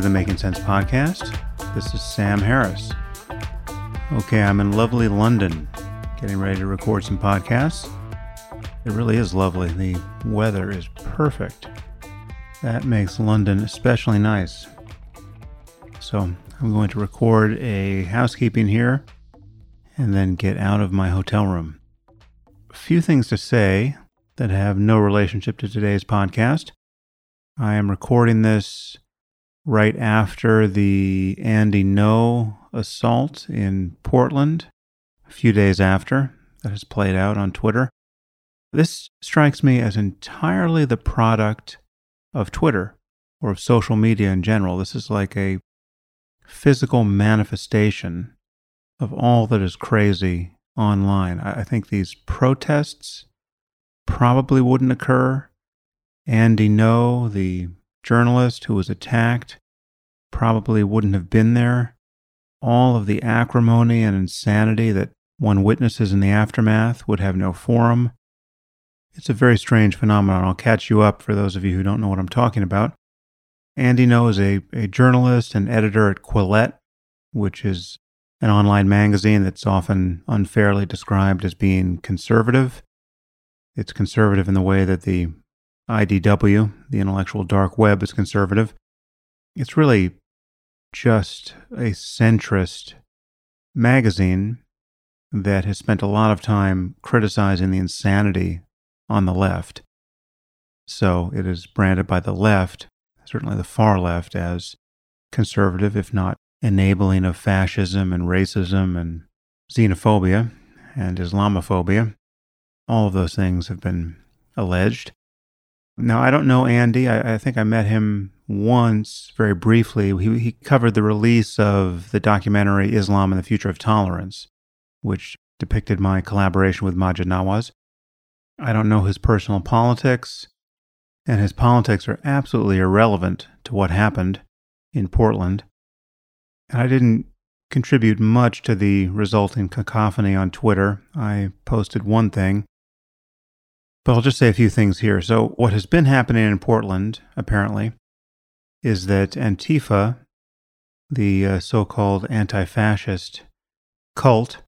To the Making Sense podcast. This is Sam Harris. Okay, I'm in lovely London, getting ready to record some podcasts. It really is lovely. The weather is perfect. That makes London especially nice. So, I'm going to record a housekeeping here and then get out of my hotel room. A few things to say that have no relationship to today's podcast. I am recording this right after the Andy Ngo assault in Portland, a few days after that has played out on Twitter. This strikes me as entirely the product of Twitter or of social media in general. This is like a physical manifestation of all that is crazy online. I think these protests probably wouldn't occur. Andy Ngo, the journalist who was attacked, probably wouldn't have been there. All of the acrimony and insanity that one witnesses in the aftermath would have no forum. It's a very strange phenomenon. I'll catch you up for those of you who don't know what I'm talking about. Andy Ngo is a, a journalist and editor at Quillette, which is an online magazine that's often unfairly described as being conservative. It's conservative in the way that the IDW, the intellectual dark web, is conservative. It's really just a centrist magazine that has spent a lot of time criticizing the insanity on the left. So it is branded by the left, certainly the far left, as conservative, if not enabling of fascism and racism and xenophobia and Islamophobia. All of those things have been alleged. Now, I don't know Andy. I, I think I met him once very briefly. He, he covered the release of the documentary Islam and the Future of Tolerance, which depicted my collaboration with Maajid Nawaz. I don't know his personal politics, and his politics are absolutely irrelevant to what happened in Portland. And I didn't contribute much to the resulting cacophony on Twitter. I posted one thing, but I'll just say a few things here. So, what has been happening in Portland, apparently, is that Antifa, the uh, so called anti fascist cult,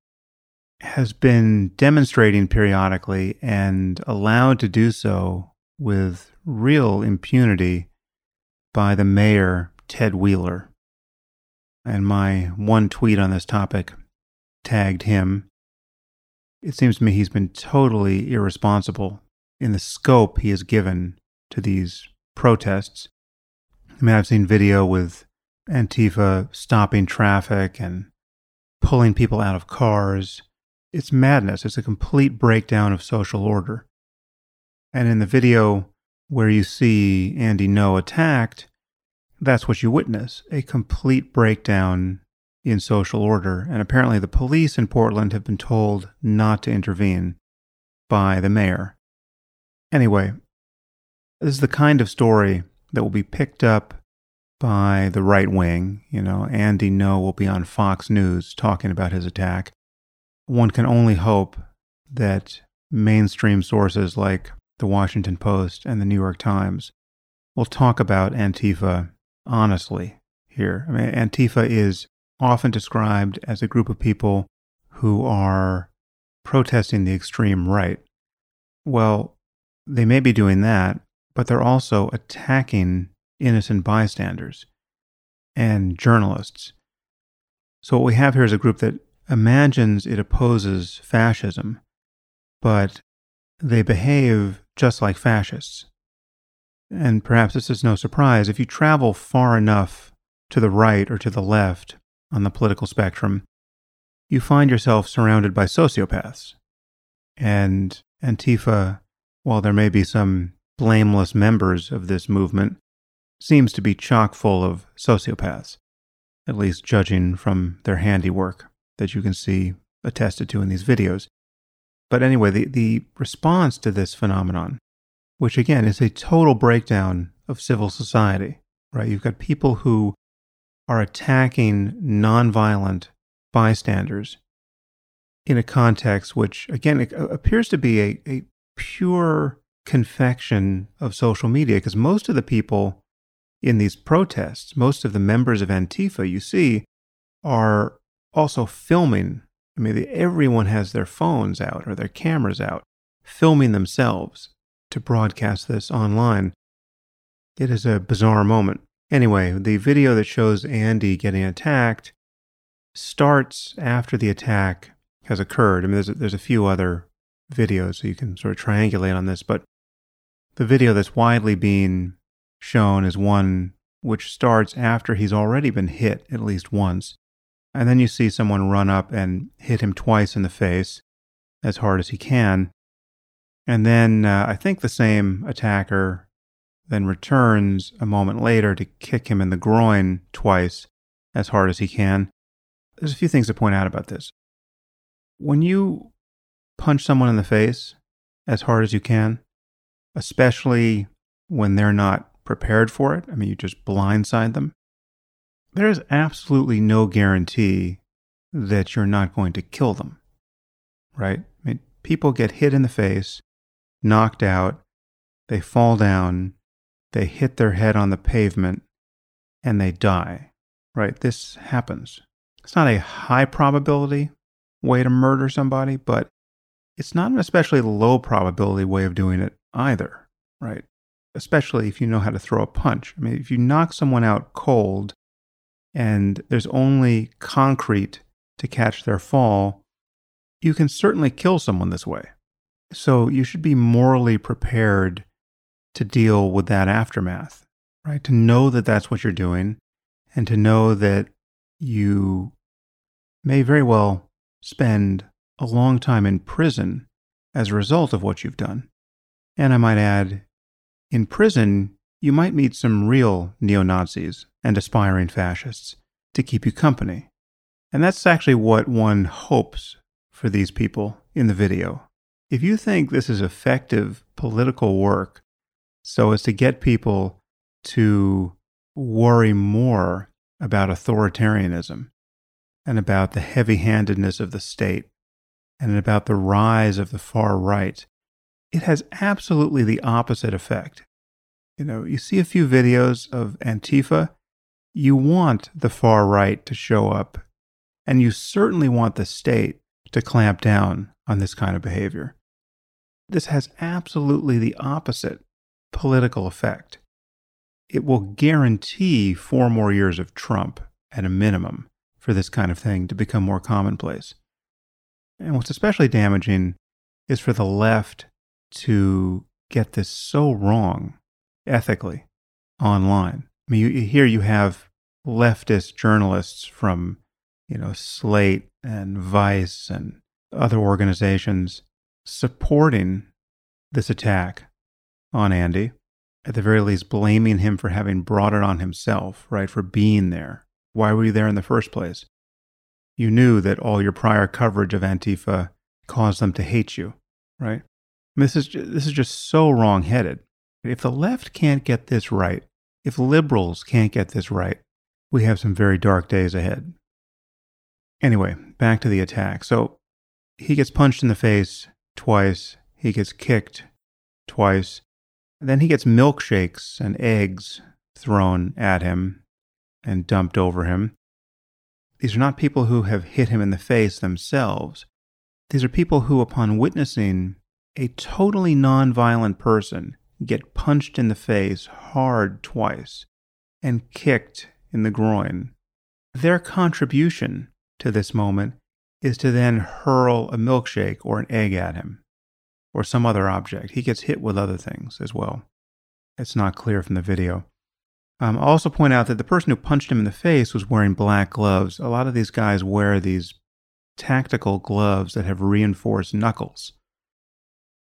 has been demonstrating periodically and allowed to do so with real impunity by the mayor, Ted Wheeler and my one tweet on this topic tagged him. It seems to me he's been totally irresponsible in the scope he has given to these protests. I mean, I've seen video with Antifa stopping traffic and pulling people out of cars. It's madness. It's a complete breakdown of social order. And in the video where you see Andy Ngo attacked, that's what you witness a complete breakdown in social order. And apparently, the police in Portland have been told not to intervene by the mayor. Anyway, this is the kind of story that will be picked up by the right wing. You know, Andy Ngo will be on Fox News talking about his attack. One can only hope that mainstream sources like the Washington Post and the New York Times will talk about Antifa honestly here. I mean, Antifa is often described as a group of people who are protesting the extreme right. Well, they may be doing that, but they're also attacking innocent bystanders and journalists. So, what we have here is a group that imagines it opposes fascism, but they behave just like fascists and perhaps this is no surprise, if you travel far enough to the right or to the left on the political spectrum, you find yourself surrounded by sociopaths. And Antifa, while there may be some blameless members of this movement, seems to be chock full of sociopaths, at least judging from their handiwork that you can see attested to in these videos. But anyway, the, the response to this phenomenon which again is a total breakdown of civil society, right? You've got people who are attacking nonviolent bystanders in a context which, again, appears to be a, a pure confection of social media because most of the people in these protests, most of the members of Antifa you see are also filming. I mean, everyone has their phones out or their cameras out, filming themselves to broadcast this online. It is a bizarre moment. Anyway, the video that shows Andy getting attacked starts after the attack has occurred. I mean, there's a, there's a few other videos, so you can sort of triangulate on this, but the video that's widely being shown is one which starts after he's already been hit at least once. And then you see someone run up and hit him twice in the face as hard as he can. And then uh, I think the same attacker then returns a moment later to kick him in the groin twice as hard as he can. There's a few things to point out about this. When you punch someone in the face as hard as you can, especially when they're not prepared for it, I mean, you just blindside them, there's absolutely no guarantee that you're not going to kill them, right? I mean, people get hit in the face, knocked out, they fall down, they hit their head on the pavement, and they die, right? This happens. It's not a high probability way to murder somebody, but it's not an especially low probability way of doing it either, right? Especially if you know how to throw a punch. I mean, if you knock someone out cold and there's only concrete to catch their fall, you can certainly kill someone this way. So you should be morally prepared to deal with that aftermath, right? To know that that's what you're doing and to know that you may very well spend a long time in prison as a result of what you've done. And I might add, in prison, you might meet some real neo Nazis and aspiring fascists to keep you company. And that's actually what one hopes for these people in the video. If you think this is effective political work so as to get people to worry more about authoritarianism and about the heavy handedness of the state and about the rise of the far right, it has absolutely the opposite effect. You know, you see a few videos of Antifa, you want the far right to show up, and you certainly want the state to clamp down on this kind of behavior. This has absolutely the opposite political effect. It will guarantee four more years of Trump at a minimum for this kind of thing to become more commonplace. And what's especially damaging is for the left to get this so wrong ethically online. I mean, you, here you have leftist journalists from, you know, Slate and Vice and other organizations supporting this attack on Andy, at the very least blaming him for having brought it on himself, right, for being there. Why were you there in the first place? You knew that all your prior coverage of Antifa caused them to hate you, right? This is, this is just so wrong headed. If the left can't get this right, if liberals can't get this right, we have some very dark days ahead. Anyway, back to the attack. So he gets punched in the face twice, he gets kicked twice, then he gets milkshakes and eggs thrown at him and dumped over him. These are not people who have hit him in the face themselves. These are people who, upon witnessing a totally nonviolent person get punched in the face hard twice and kicked in the groin, their contribution to this moment is to then hurl a milkshake or an egg at him or some other object. He gets hit with other things as well. It's not clear from the video. Um, I'll also point out that the person who punched him in the face was wearing black gloves. A lot of these guys wear these tactical gloves that have reinforced knuckles.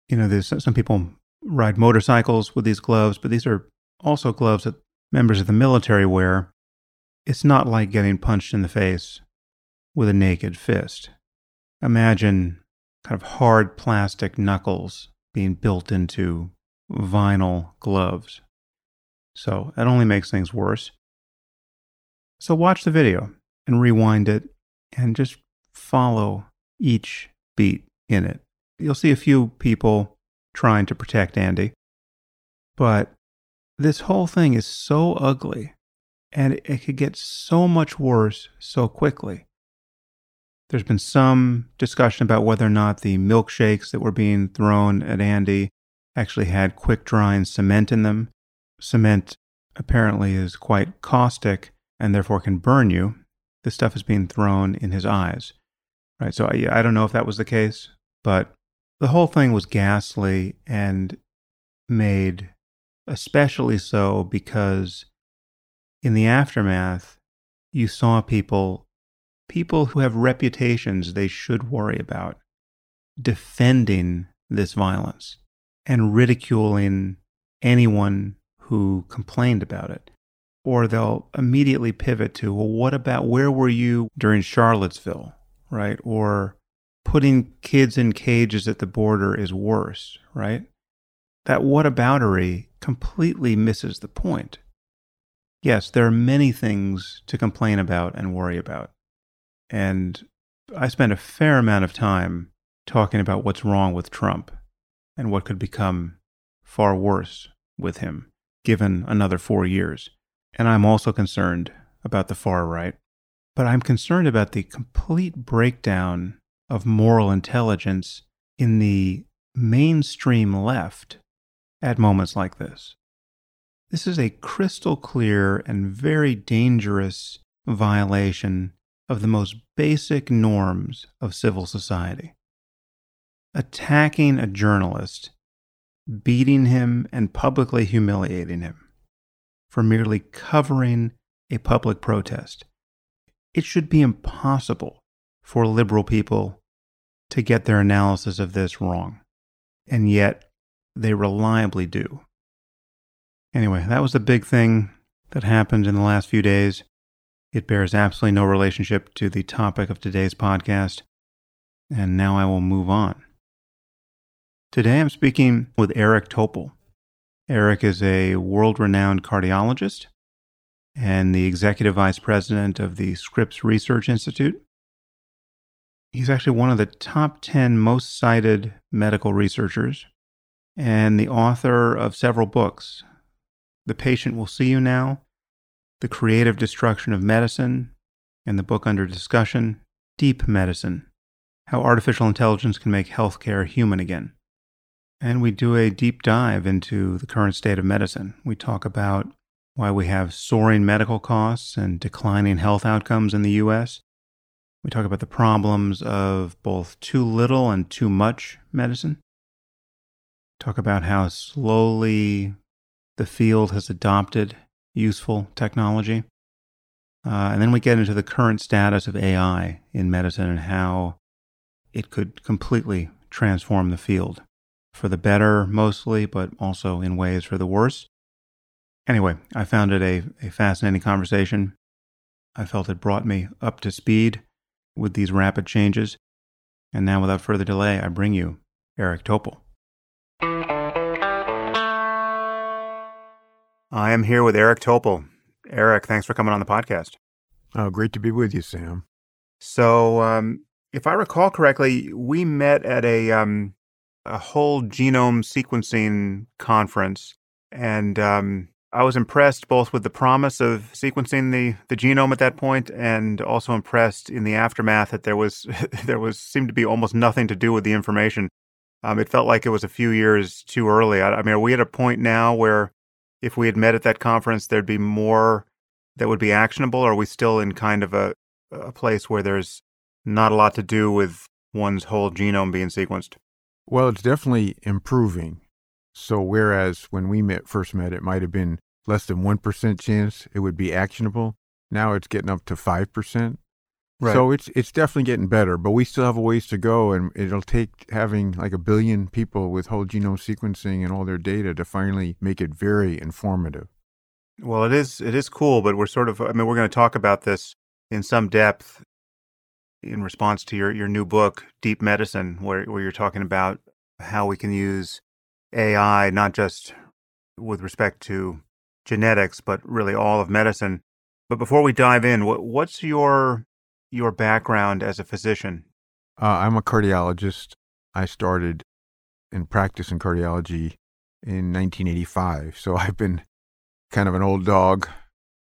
You know, there's some people ride motorcycles with these gloves, but these are also gloves that members of the military wear. It's not like getting punched in the face with a naked fist. Imagine kind of hard plastic knuckles being built into vinyl gloves. So that only makes things worse. So watch the video and rewind it and just follow each beat in it. You'll see a few people trying to protect Andy, but this whole thing is so ugly and it could get so much worse so quickly. There's been some discussion about whether or not the milkshakes that were being thrown at Andy actually had quick drying cement in them. Cement apparently is quite mm-hmm. caustic and therefore can burn you. This stuff is being thrown in his eyes. Right. So I, I don't know if that was the case, but the whole thing was ghastly and made especially so because in the aftermath, you saw people, people who have reputations they should worry about, defending this violence and ridiculing anyone who complained about it. Or they'll immediately pivot to, well, what about where were you during Charlottesville, right? Or putting kids in cages at the border is worse, right? That whataboutery completely misses the point. Yes, there are many things to complain about and worry about. And I spent a fair amount of time talking about what's wrong with Trump and what could become far worse with him given another four years. And I'm also concerned about the far right. But I'm concerned about the complete breakdown of moral intelligence in the mainstream left at moments like this. This is a crystal clear and very dangerous violation of the most basic norms of civil society. Attacking a journalist, beating him, and publicly humiliating him for merely covering a public protest. It should be impossible for liberal people to get their analysis of this wrong, and yet they reliably do. Anyway, that was the big thing that happened in the last few days. It bears absolutely no relationship to the topic of today's podcast. And now I will move on. Today I'm speaking with Eric Topol. Eric is a world renowned cardiologist and the executive vice president of the Scripps Research Institute. He's actually one of the top 10 most cited medical researchers and the author of several books the Patient Will See You Now, The Creative Destruction of Medicine, and the book under discussion, Deep Medicine How Artificial Intelligence Can Make Healthcare Human Again. And we do a deep dive into the current state of medicine. We talk about why we have soaring medical costs and declining health outcomes in the U.S. We talk about the problems of both too little and too much medicine. Talk about how slowly the field has adopted useful technology. Uh, and then we get into the current status of AI in medicine and how it could completely transform the field for the better, mostly, but also in ways for the worse. Anyway, I found it a, a fascinating conversation. I felt it brought me up to speed with these rapid changes. And now, without further delay, I bring you Eric Topol. I am here with Eric Topol. Eric, thanks for coming on the podcast. Oh, great to be with you, Sam. So, um, if I recall correctly, we met at a um, a whole genome sequencing conference, and um, I was impressed both with the promise of sequencing the, the genome at that point, and also impressed in the aftermath that there was there was seemed to be almost nothing to do with the information. Um, it felt like it was a few years too early. I, I mean, are we at a point now where if we had met at that conference, there'd be more that would be actionable? Or are we still in kind of a, a place where there's not a lot to do with one's whole genome being sequenced? Well, it's definitely improving. So, whereas when we met, first met, it might have been less than 1% chance it would be actionable, now it's getting up to 5%. Right. So it's it's definitely getting better, but we still have a ways to go, and it'll take having like a billion people with whole genome sequencing and all their data to finally make it very informative. Well, it is it is cool, but we're sort of I mean we're going to talk about this in some depth in response to your your new book, Deep Medicine, where where you're talking about how we can use AI not just with respect to genetics, but really all of medicine. But before we dive in, what, what's your your background as a physician? Uh, I'm a cardiologist. I started in practice in cardiology in 1985. So I've been kind of an old dog,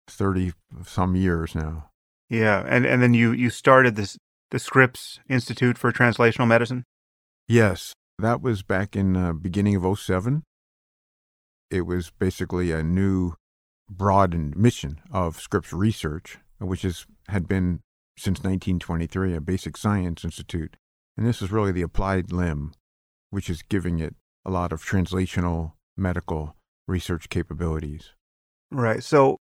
30 some years now. Yeah. And, and then you, you started this, the Scripps Institute for Translational Medicine? Yes. That was back in the uh, beginning of 07. It was basically a new broadened mission of Scripps Research, which is, had been since 1923 a basic science institute. And this is really the applied limb, which is giving it a lot of translational medical research capabilities. Right. So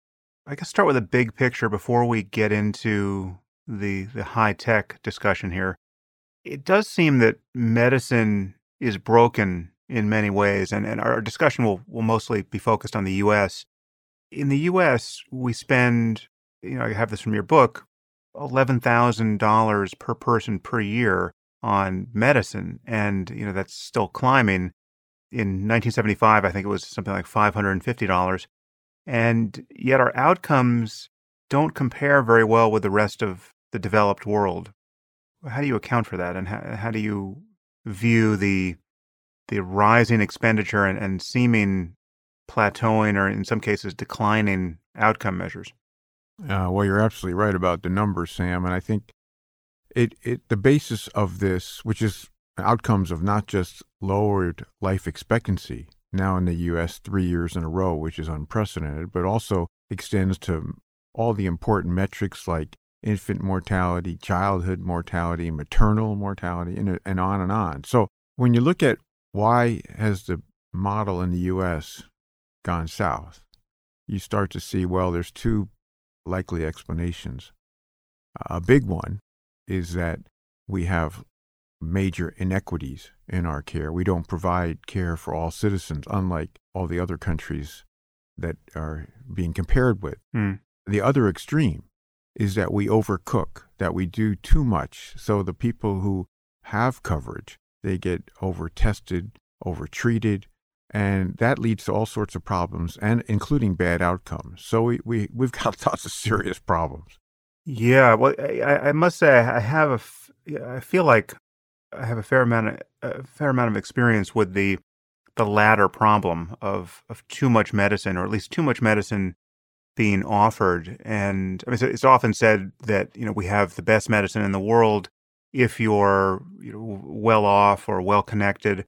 I guess start with a big picture before we get into the the high tech discussion here. It does seem that medicine is broken in many ways, and, and our discussion will, will mostly be focused on the US. In the US, we spend, you know, I have this from your book, $11,000 per person per year on medicine. And, you know, that's still climbing. In 1975, I think it was something like $550. And yet our outcomes don't compare very well with the rest of the developed world. How do you account for that? And how, how do you view the the rising expenditure and, and seeming plateauing or in some cases declining outcome measures? Uh, well, you're absolutely right about the numbers, Sam. And I think it, it the basis of this, which is outcomes of not just lowered life expectancy now in the U.S. three years in a row, which is unprecedented, but also extends to all the important metrics like infant mortality, childhood mortality, maternal mortality, and, and on and on. So when you look at why has the model in the U.S. gone south, you start to see, well, there's two likely explanations. A big one is that we have major inequities in our care. We don't provide care for all citizens, unlike all the other countries that are being compared with. Mm. The other extreme is that we overcook, that we do too much. So the people who have coverage, they get over tested, over treated, and that leads to all sorts of problems, and including bad outcomes. So we, we, we've got lots of serious problems. Yeah, well, I, I must say I have a, I feel like I have a fair amount of, a fair amount of experience with the the latter problem of of too much medicine, or at least too much medicine being offered. And I mean, it's often said that you know we have the best medicine in the world if you're you know, well off or well connected,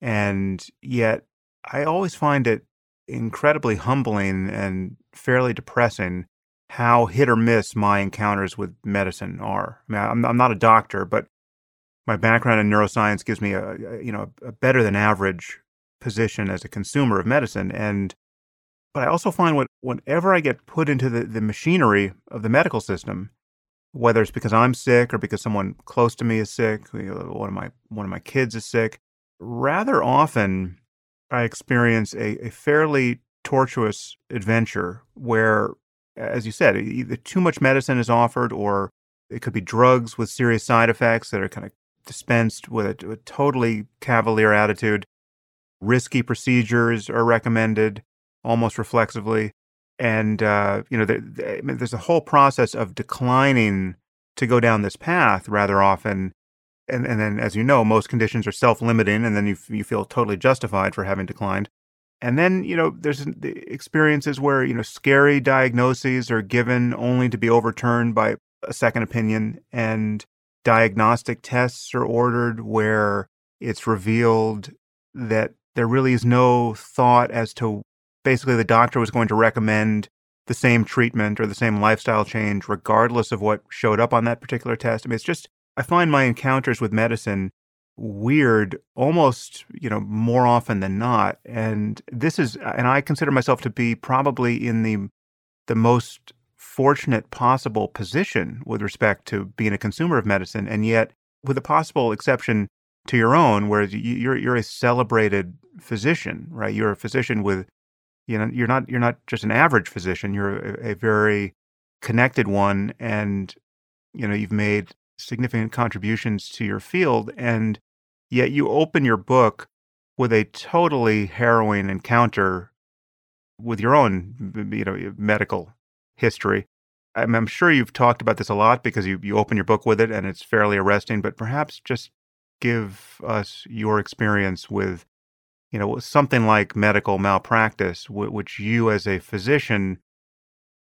and yet I always find it incredibly humbling and fairly depressing how hit or miss my encounters with medicine are. I mean, I'm, I'm not a doctor, but my background in neuroscience gives me a, a, you know a better than average position as a consumer of medicine and but I also find what whenever I get put into the, the machinery of the medical system, whether it's because I'm sick or because someone close to me is sick, one of my one of my kids is sick, rather often I experience a, a fairly tortuous adventure where as you said, either too much medicine is offered or it could be drugs with serious side effects that are kind of dispensed with a, a totally cavalier attitude. Risky procedures are recommended almost reflexively. And, uh, you know, there's a whole process of declining to go down this path rather often. And, and then, as you know, most conditions are self limiting, and then you, you feel totally justified for having declined. And then, you know, there's the experiences where, you know, scary diagnoses are given only to be overturned by a second opinion and diagnostic tests are ordered where it's revealed that there really is no thought as to basically the doctor was going to recommend the same treatment or the same lifestyle change regardless of what showed up on that particular test. I mean, it's just, I find my encounters with medicine weird almost you know more often than not and this is and i consider myself to be probably in the the most fortunate possible position with respect to being a consumer of medicine and yet with a possible exception to your own where you're you're a celebrated physician right you're a physician with you know you're not you're not just an average physician you're a, a very connected one and you know you've made significant contributions to your field and Yet you open your book with a totally harrowing encounter with your own, you know, medical history. I'm, I'm, sure you've talked about this a lot because you, you open your book with it and it's fairly arresting, but perhaps just give us your experience with, you know, something like medical malpractice, which you as a physician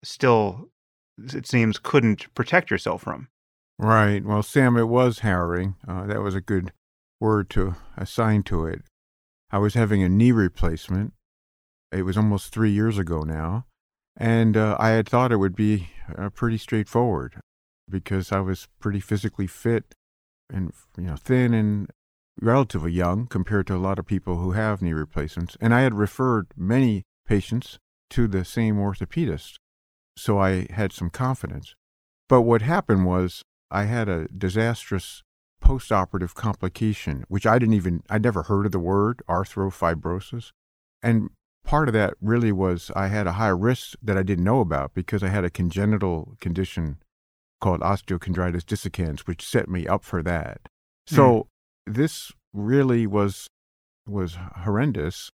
still, it seems, couldn't protect yourself from. Right. Well, Sam, it was harrowing. Uh, that was a good word to assign to it. I was having a knee replacement. It was almost three years ago now. And uh, I had thought it would be uh, pretty straightforward because I was pretty physically fit and you know thin and relatively young compared to a lot of people who have knee replacements. And I had referred many patients to the same orthopedist, so I had some confidence. But what happened was I had a disastrous postoperative complication, which I didn't even, I'd never heard of the word arthrofibrosis. And part of that really was I had a high risk that I didn't know about because I had a congenital condition called osteochondritis dissecans, which set me up for that. So mm this really was was horrendous.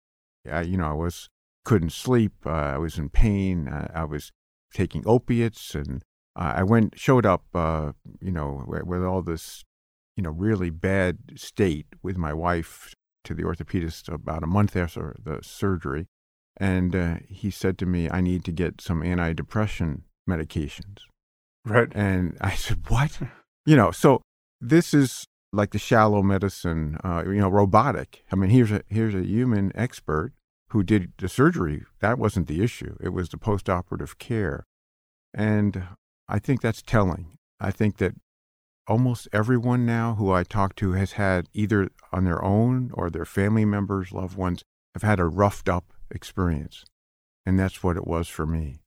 I, you know, I was couldn't sleep. Uh, I was in pain. I, I was taking opiates, and uh, I went showed up. Uh, you know, with, with all this, you know, really bad state with my wife to the orthopedist about a month after the surgery, and uh, he said to me, "I need to get some antidepressant medications." Right. And I said, "What?" you know, so this is like the shallow medicine, uh, you know, robotic. I mean, here's a here's a human expert who did the surgery. That wasn't the issue. It was the postoperative care, and I think that's telling. I think that almost everyone now who I talk to has had either on their own or their family members, loved ones, have had a roughed up experience, and that's what it was for me.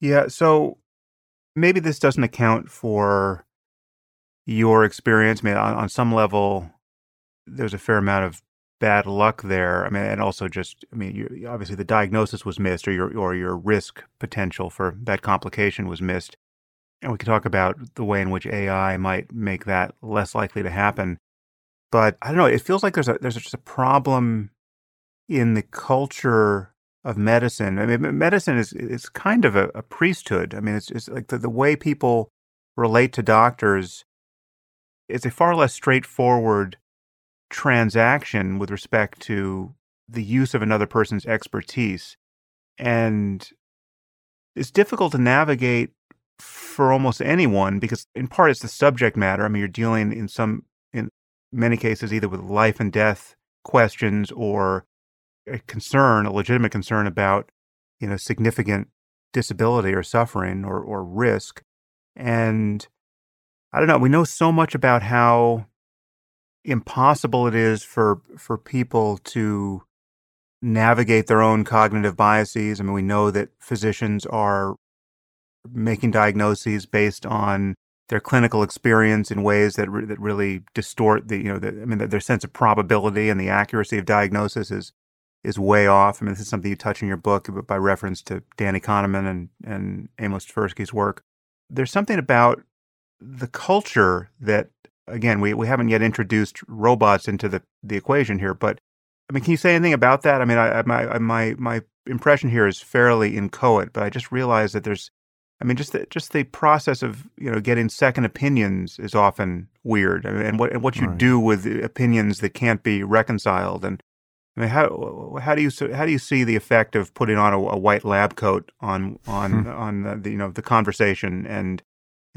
Yeah. So maybe this doesn't account for your experience. I mean, on, on some level, there's a fair amount of bad luck there. I mean, and also just, I mean, you, obviously the diagnosis was missed, or your or your risk potential for that complication was missed. And we could talk about the way in which AI might make that less likely to happen. But I don't know. It feels like there's a there's just a problem in the culture of medicine. I mean, medicine is is kind of a, a priesthood. I mean, it's it's like the, the way people relate to doctors it's a far less straightforward transaction with respect to the use of another person's expertise. And it's difficult to navigate for almost anyone because in part it's the subject matter. I mean, you're dealing in some in many cases either with life and death questions or a concern, a legitimate concern about, you know, significant disability or suffering or, or risk. And I don't know. We know so much about how impossible it is for for people to navigate their own cognitive biases. I mean, we know that physicians are making diagnoses based on their clinical experience in ways that re- that really distort the you know the, I mean their sense of probability and the accuracy of diagnosis is is way off. I mean, this is something you touch in your book by reference to Danny Kahneman and and Amos Tversky's work. There's something about the culture that again we, we haven't yet introduced robots into the, the equation here but i mean can you say anything about that i mean I, I, my my my impression here is fairly inchoate but i just realized that there's i mean just the, just the process of you know getting second opinions is often weird I mean, and what and what you right. do with opinions that can't be reconciled and I mean, how how do you how do you see the effect of putting on a, a white lab coat on on hmm. on the, the, you know the conversation and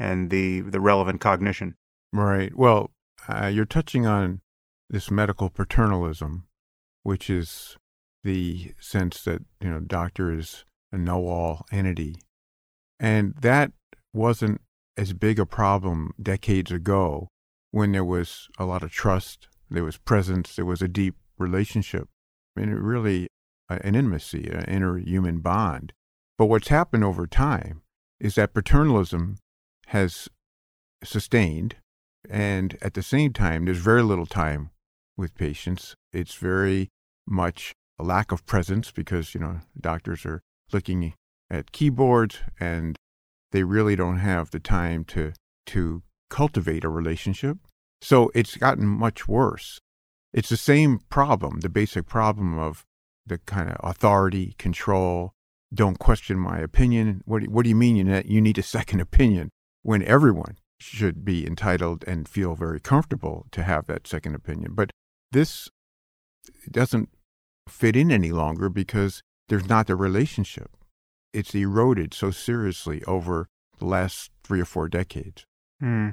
and the the relevant cognition. Right. Well, uh, you're touching on this medical paternalism, which is the sense that you know doctor is a know-all entity, and that wasn't as big a problem decades ago when there was a lot of trust, there was presence, there was a deep relationship, and it really uh, an intimacy, an inner human bond. But what's happened over time is that paternalism has sustained. And at the same time, there's very little time with patients. It's very much a lack of presence because, you know, doctors are looking at keyboards and they really don't have the time to, to cultivate a relationship. So it's gotten much worse. It's the same problem, the basic problem of the kind of authority, control, don't question my opinion. What, what do you mean you, you need a second opinion? When everyone should be entitled and feel very comfortable to have that second opinion. But this doesn't fit in any longer because there's not the relationship. It's eroded so seriously over the last three or four decades. Hmm.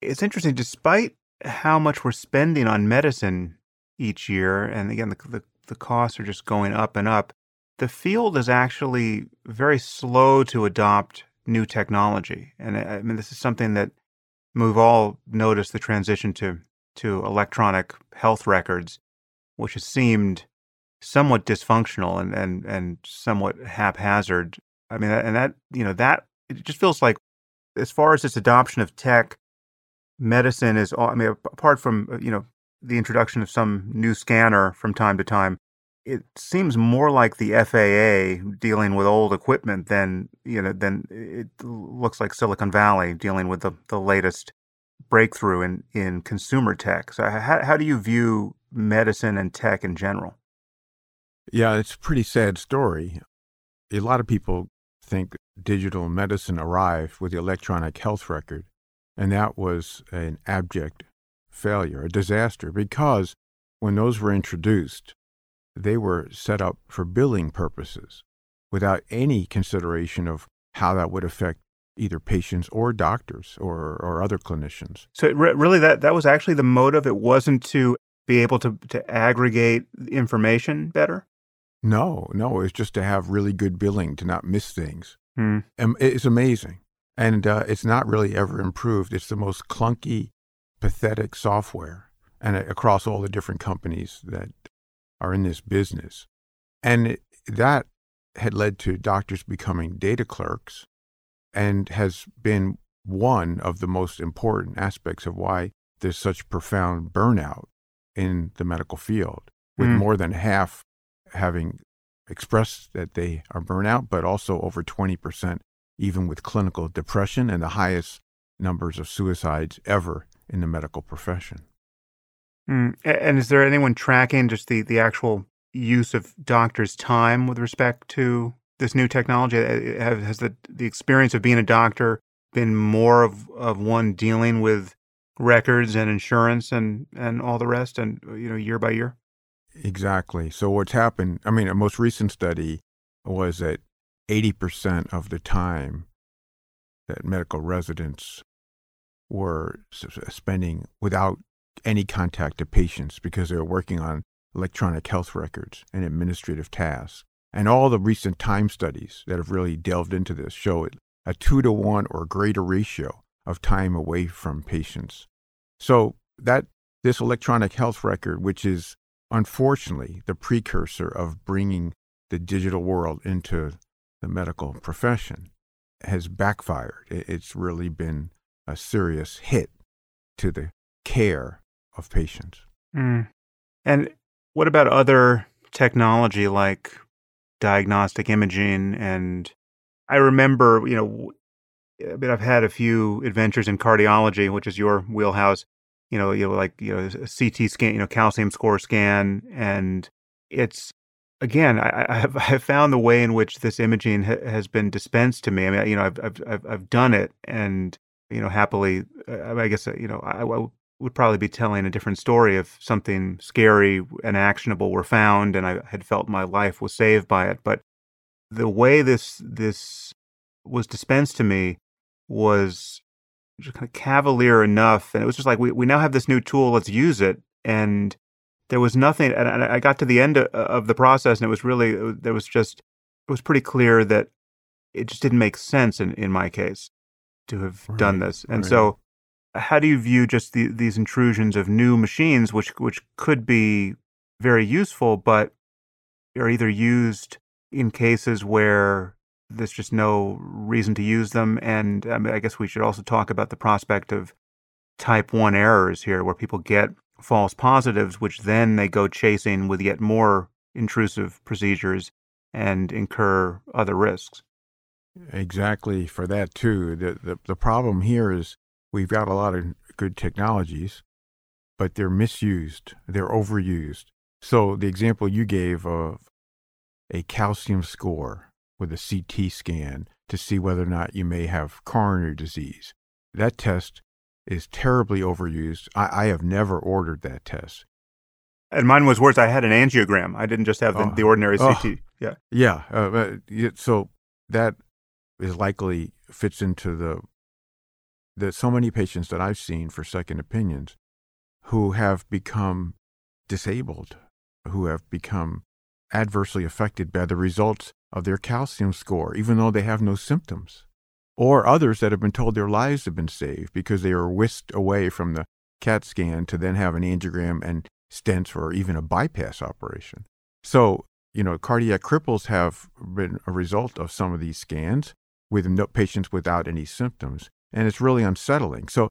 It's interesting, despite how much we're spending on medicine each year, and again, the, the, the costs are just going up and up, the field is actually very slow to adopt new technology. And I mean, this is something that we've all noticed the transition to, to electronic health records, which has seemed somewhat dysfunctional and, and, and somewhat haphazard. I mean, and that, you know, that it just feels like as far as this adoption of tech, medicine is, I mean, apart from, uh, you know, the introduction of some new scanner from time to time, it seems more like the FAA dealing with old equipment than you know than it looks like Silicon Valley dealing with the, the latest breakthrough in, in consumer tech. So how how do you view medicine and tech in general? Yeah, it's a pretty sad story. A lot of people think digital medicine arrived with the electronic health record, and that was an abject failure, a disaster, because when those were introduced, they were set up for billing purposes without any consideration of how that would affect either patients or doctors or, or other clinicians. So re- really that, that was actually the motive. It wasn't to be able to, to aggregate information better? No, no, it's just to have really good billing, to not miss things. Hmm. And it's amazing. And uh, it's not really ever improved. It's the most clunky, pathetic software and uh, across all the different companies that are in this business. And it, that had led to doctors becoming data clerks and has been one of the most important aspects of why there's such profound burnout in the medical field, with mm. more than half having expressed that they are burnout, but also over 20% even with clinical depression and the highest numbers of suicides ever in the medical profession. Mm. And is there anyone tracking just the, the actual use of doctors' time with respect to this new technology? Uh, uh, has the, the experience of being a doctor been more of, of one dealing with records and insurance and, and all the rest and, uh, you know, year by year? Exactly. So what's happened, I mean, a most recent study was that 80% of the time that medical residents were spending without any contact to patients because they were working on electronic health records and administrative tasks. And all the recent time studies that have really delved into this show a two to one or greater ratio of time away from patients. So that this electronic health record, which is unfortunately the precursor of bringing the digital world into the medical profession, has backfired. It's really been a serious hit to the care of patients. Mm. And what about other technology like diagnostic imaging? And I remember, you know, I mean, I've had a few adventures in cardiology, which is your wheelhouse. You know, you know, like you know, CT scan, you know, calcium score scan, and it's again, I, I have I have found the way in which this imaging ha- has been dispensed to me. I mean, you know, I've I've I've, I've done it, and you know, happily, uh, I guess you know, I, I would probably be telling a different story if something scary and actionable were found and I had felt my life was saved by it. But the way this this was dispensed to me was just kind of cavalier enough, and it was just like we we now have this new tool, let's use it. And there was nothing, and I got to the end uh, of the process, and it was really uh, there was just it was pretty clear that it just didn't make sense in in my case to have right, done this, and right. so how do you view just the, these intrusions of new machines, which which could be very useful, but are either used in cases where there's just no reason to use them, and I, mean, I guess we should also talk about the prospect of type one errors here, where people get false positives, which then they go chasing with yet more intrusive procedures and incur other risks. Exactly for that too. The, the the problem here is We've got a lot of good technologies, but they're misused, they're overused. So, the example you gave of a calcium score with a CT scan to see whether or not you may have coronary disease, that test is terribly overused. I, I have never ordered that test. And mine was worse. I had an angiogram. I didn't just have the, Oh. the ordinary Oh. CT. Yeah. Yeah. Uh, so that is likely fits into the the so many patients that I've seen for second opinions who have become disabled, who have become adversely affected by the results of their calcium score, even though they have no symptoms. Or others that have been told their lives have been saved because they were whisked away from the CAT scan to then have an angiogram and stents or even a bypass operation. So, you know, cardiac cripples have been a result of some of these scans with no patients without any symptoms. And it's really unsettling. So,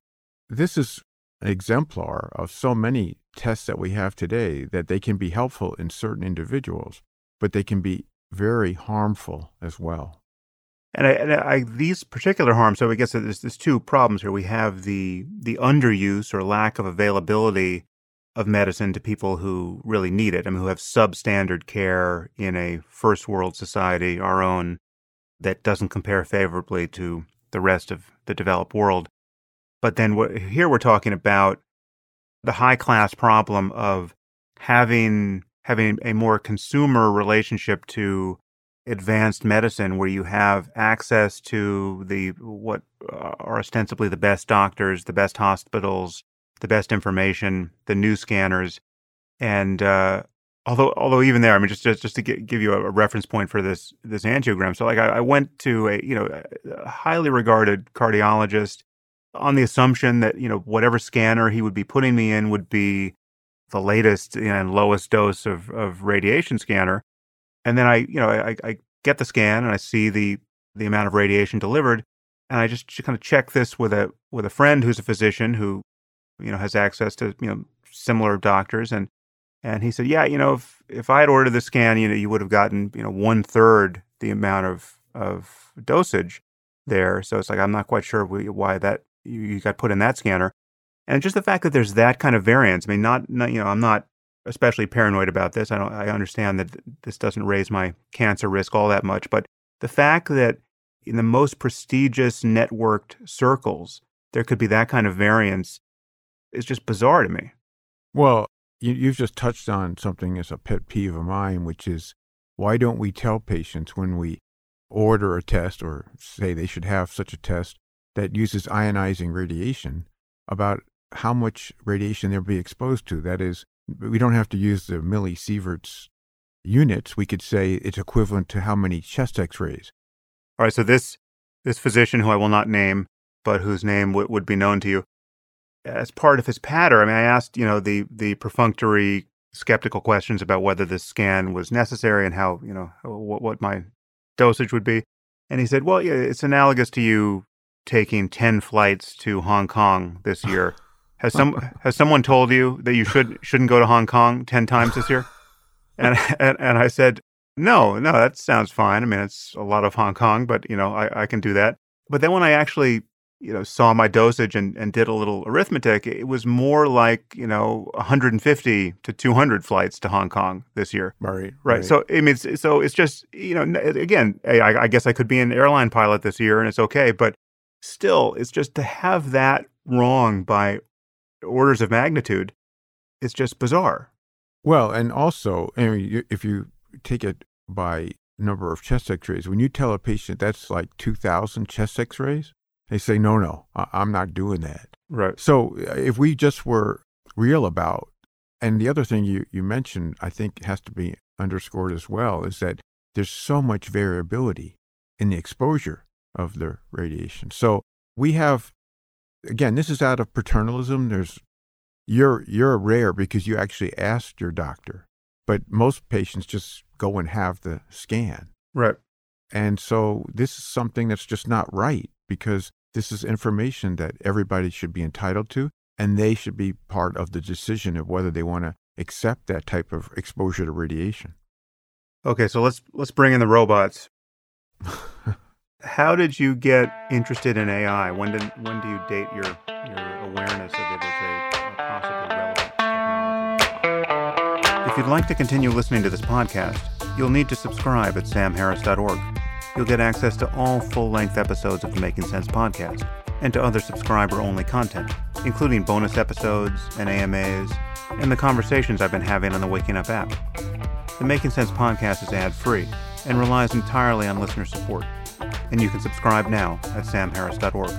this is an exemplar of so many tests that we have today that they can be helpful in certain individuals, but they can be very harmful as well. And, I, and I, these particular harms. So I guess there's, there's two problems here. We have the the underuse or lack of availability of medicine to people who really need it. I mean, who have substandard care in a first world society, our own, that doesn't compare favorably to the rest of the developed world. But then what, here we're talking about the high class problem of having having a more consumer relationship to advanced medicine where you have access to the what are ostensibly the best doctors, the best hospitals, the best information, the new scanners, and uh, although although even there, I mean, just just, just to get, give you a, reference point for this this angiogram. So like I, I went to a you know a highly regarded cardiologist on the assumption that you know whatever scanner he would be putting me in would be the latest and lowest dose of of radiation scanner. And then I, you know, I, I get the scan and I see the the amount of radiation delivered, and I just kind of check this with a with a friend who's a physician who, you know, has access to you know similar doctors, and and he said, yeah, you know, if if I had ordered the scan, you know, you would have gotten you know one third the amount of of dosage there. So it's like I'm not quite sure why that you, got put in that scanner, and just the fact that there's that kind of variance. I mean, not, not you know, I'm not especially paranoid about this. I don't I understand that this doesn't raise my cancer risk all that much, but the fact that in the most prestigious networked circles there could be that kind of variance is just bizarre to me. Well, you, you've just touched on something as a pet peeve of mine, which is why don't we tell patients when we order a test or say they should have such a test that uses ionizing radiation about how much radiation they'll be exposed to? That is, we don't have to use the millisieverts units. We could say it's equivalent to how many chest x-rays. All right, so this this physician who I will not name, but whose name w- would be known to you, as part of his patter, I mean, I asked, you know, the the perfunctory skeptical questions about whether this scan was necessary and how, you know, what, what my dosage would be. And he said, well, yeah, it's analogous to you taking 10 flights to Hong Kong this year. Has some has someone told you that you should shouldn't go to Hong Kong 10 times this year? And and, and I said, no, no, that sounds fine. I mean, it's a lot of Hong Kong, but you know, I, I can do that. But then when I actually, you know, saw my dosage and, and did a little arithmetic, it was more like, you know, 150 to 200 flights to Hong Kong this year. Right. Right. So I mean, it's, so it's just you know, again, I, I guess I could be an airline pilot this year, and it's okay. But still, it's just to have that wrong by orders of magnitude. It's just bizarre. Well, and also, I mean, if you take it by number of chest x-rays, when you tell a patient that's like 2,000 chest x-rays, they say, no, no, I- I'm not doing that. Right. So uh, if we just were real about, and the other thing you, you mentioned, I think has to be underscored as well, is that there's so much variability in the exposure of the radiation. So we have, again, this is out of paternalism. There's, you're, you're rare because you actually asked your doctor, but most patients just go and have the scan. Right. And so this is something that's just not right because this is information that everybody should be entitled to, and they should be part of the decision of whether they want to accept that type of exposure to radiation. Okay. So let's let's bring in the robots. How did you get interested in AI? When did when do you date your your awareness of it as a, a possibly relevant technology? If you'd like to continue listening to this podcast, you'll need to subscribe at samharris.org. You'll get access to all full-length episodes of the Making Sense podcast and to other subscriber-only content, including bonus episodes and AMAs, and the conversations I've been having on the Waking Up app. The Making Sense podcast is ad free and relies entirely on listener support, and you can subscribe now at samharris.org.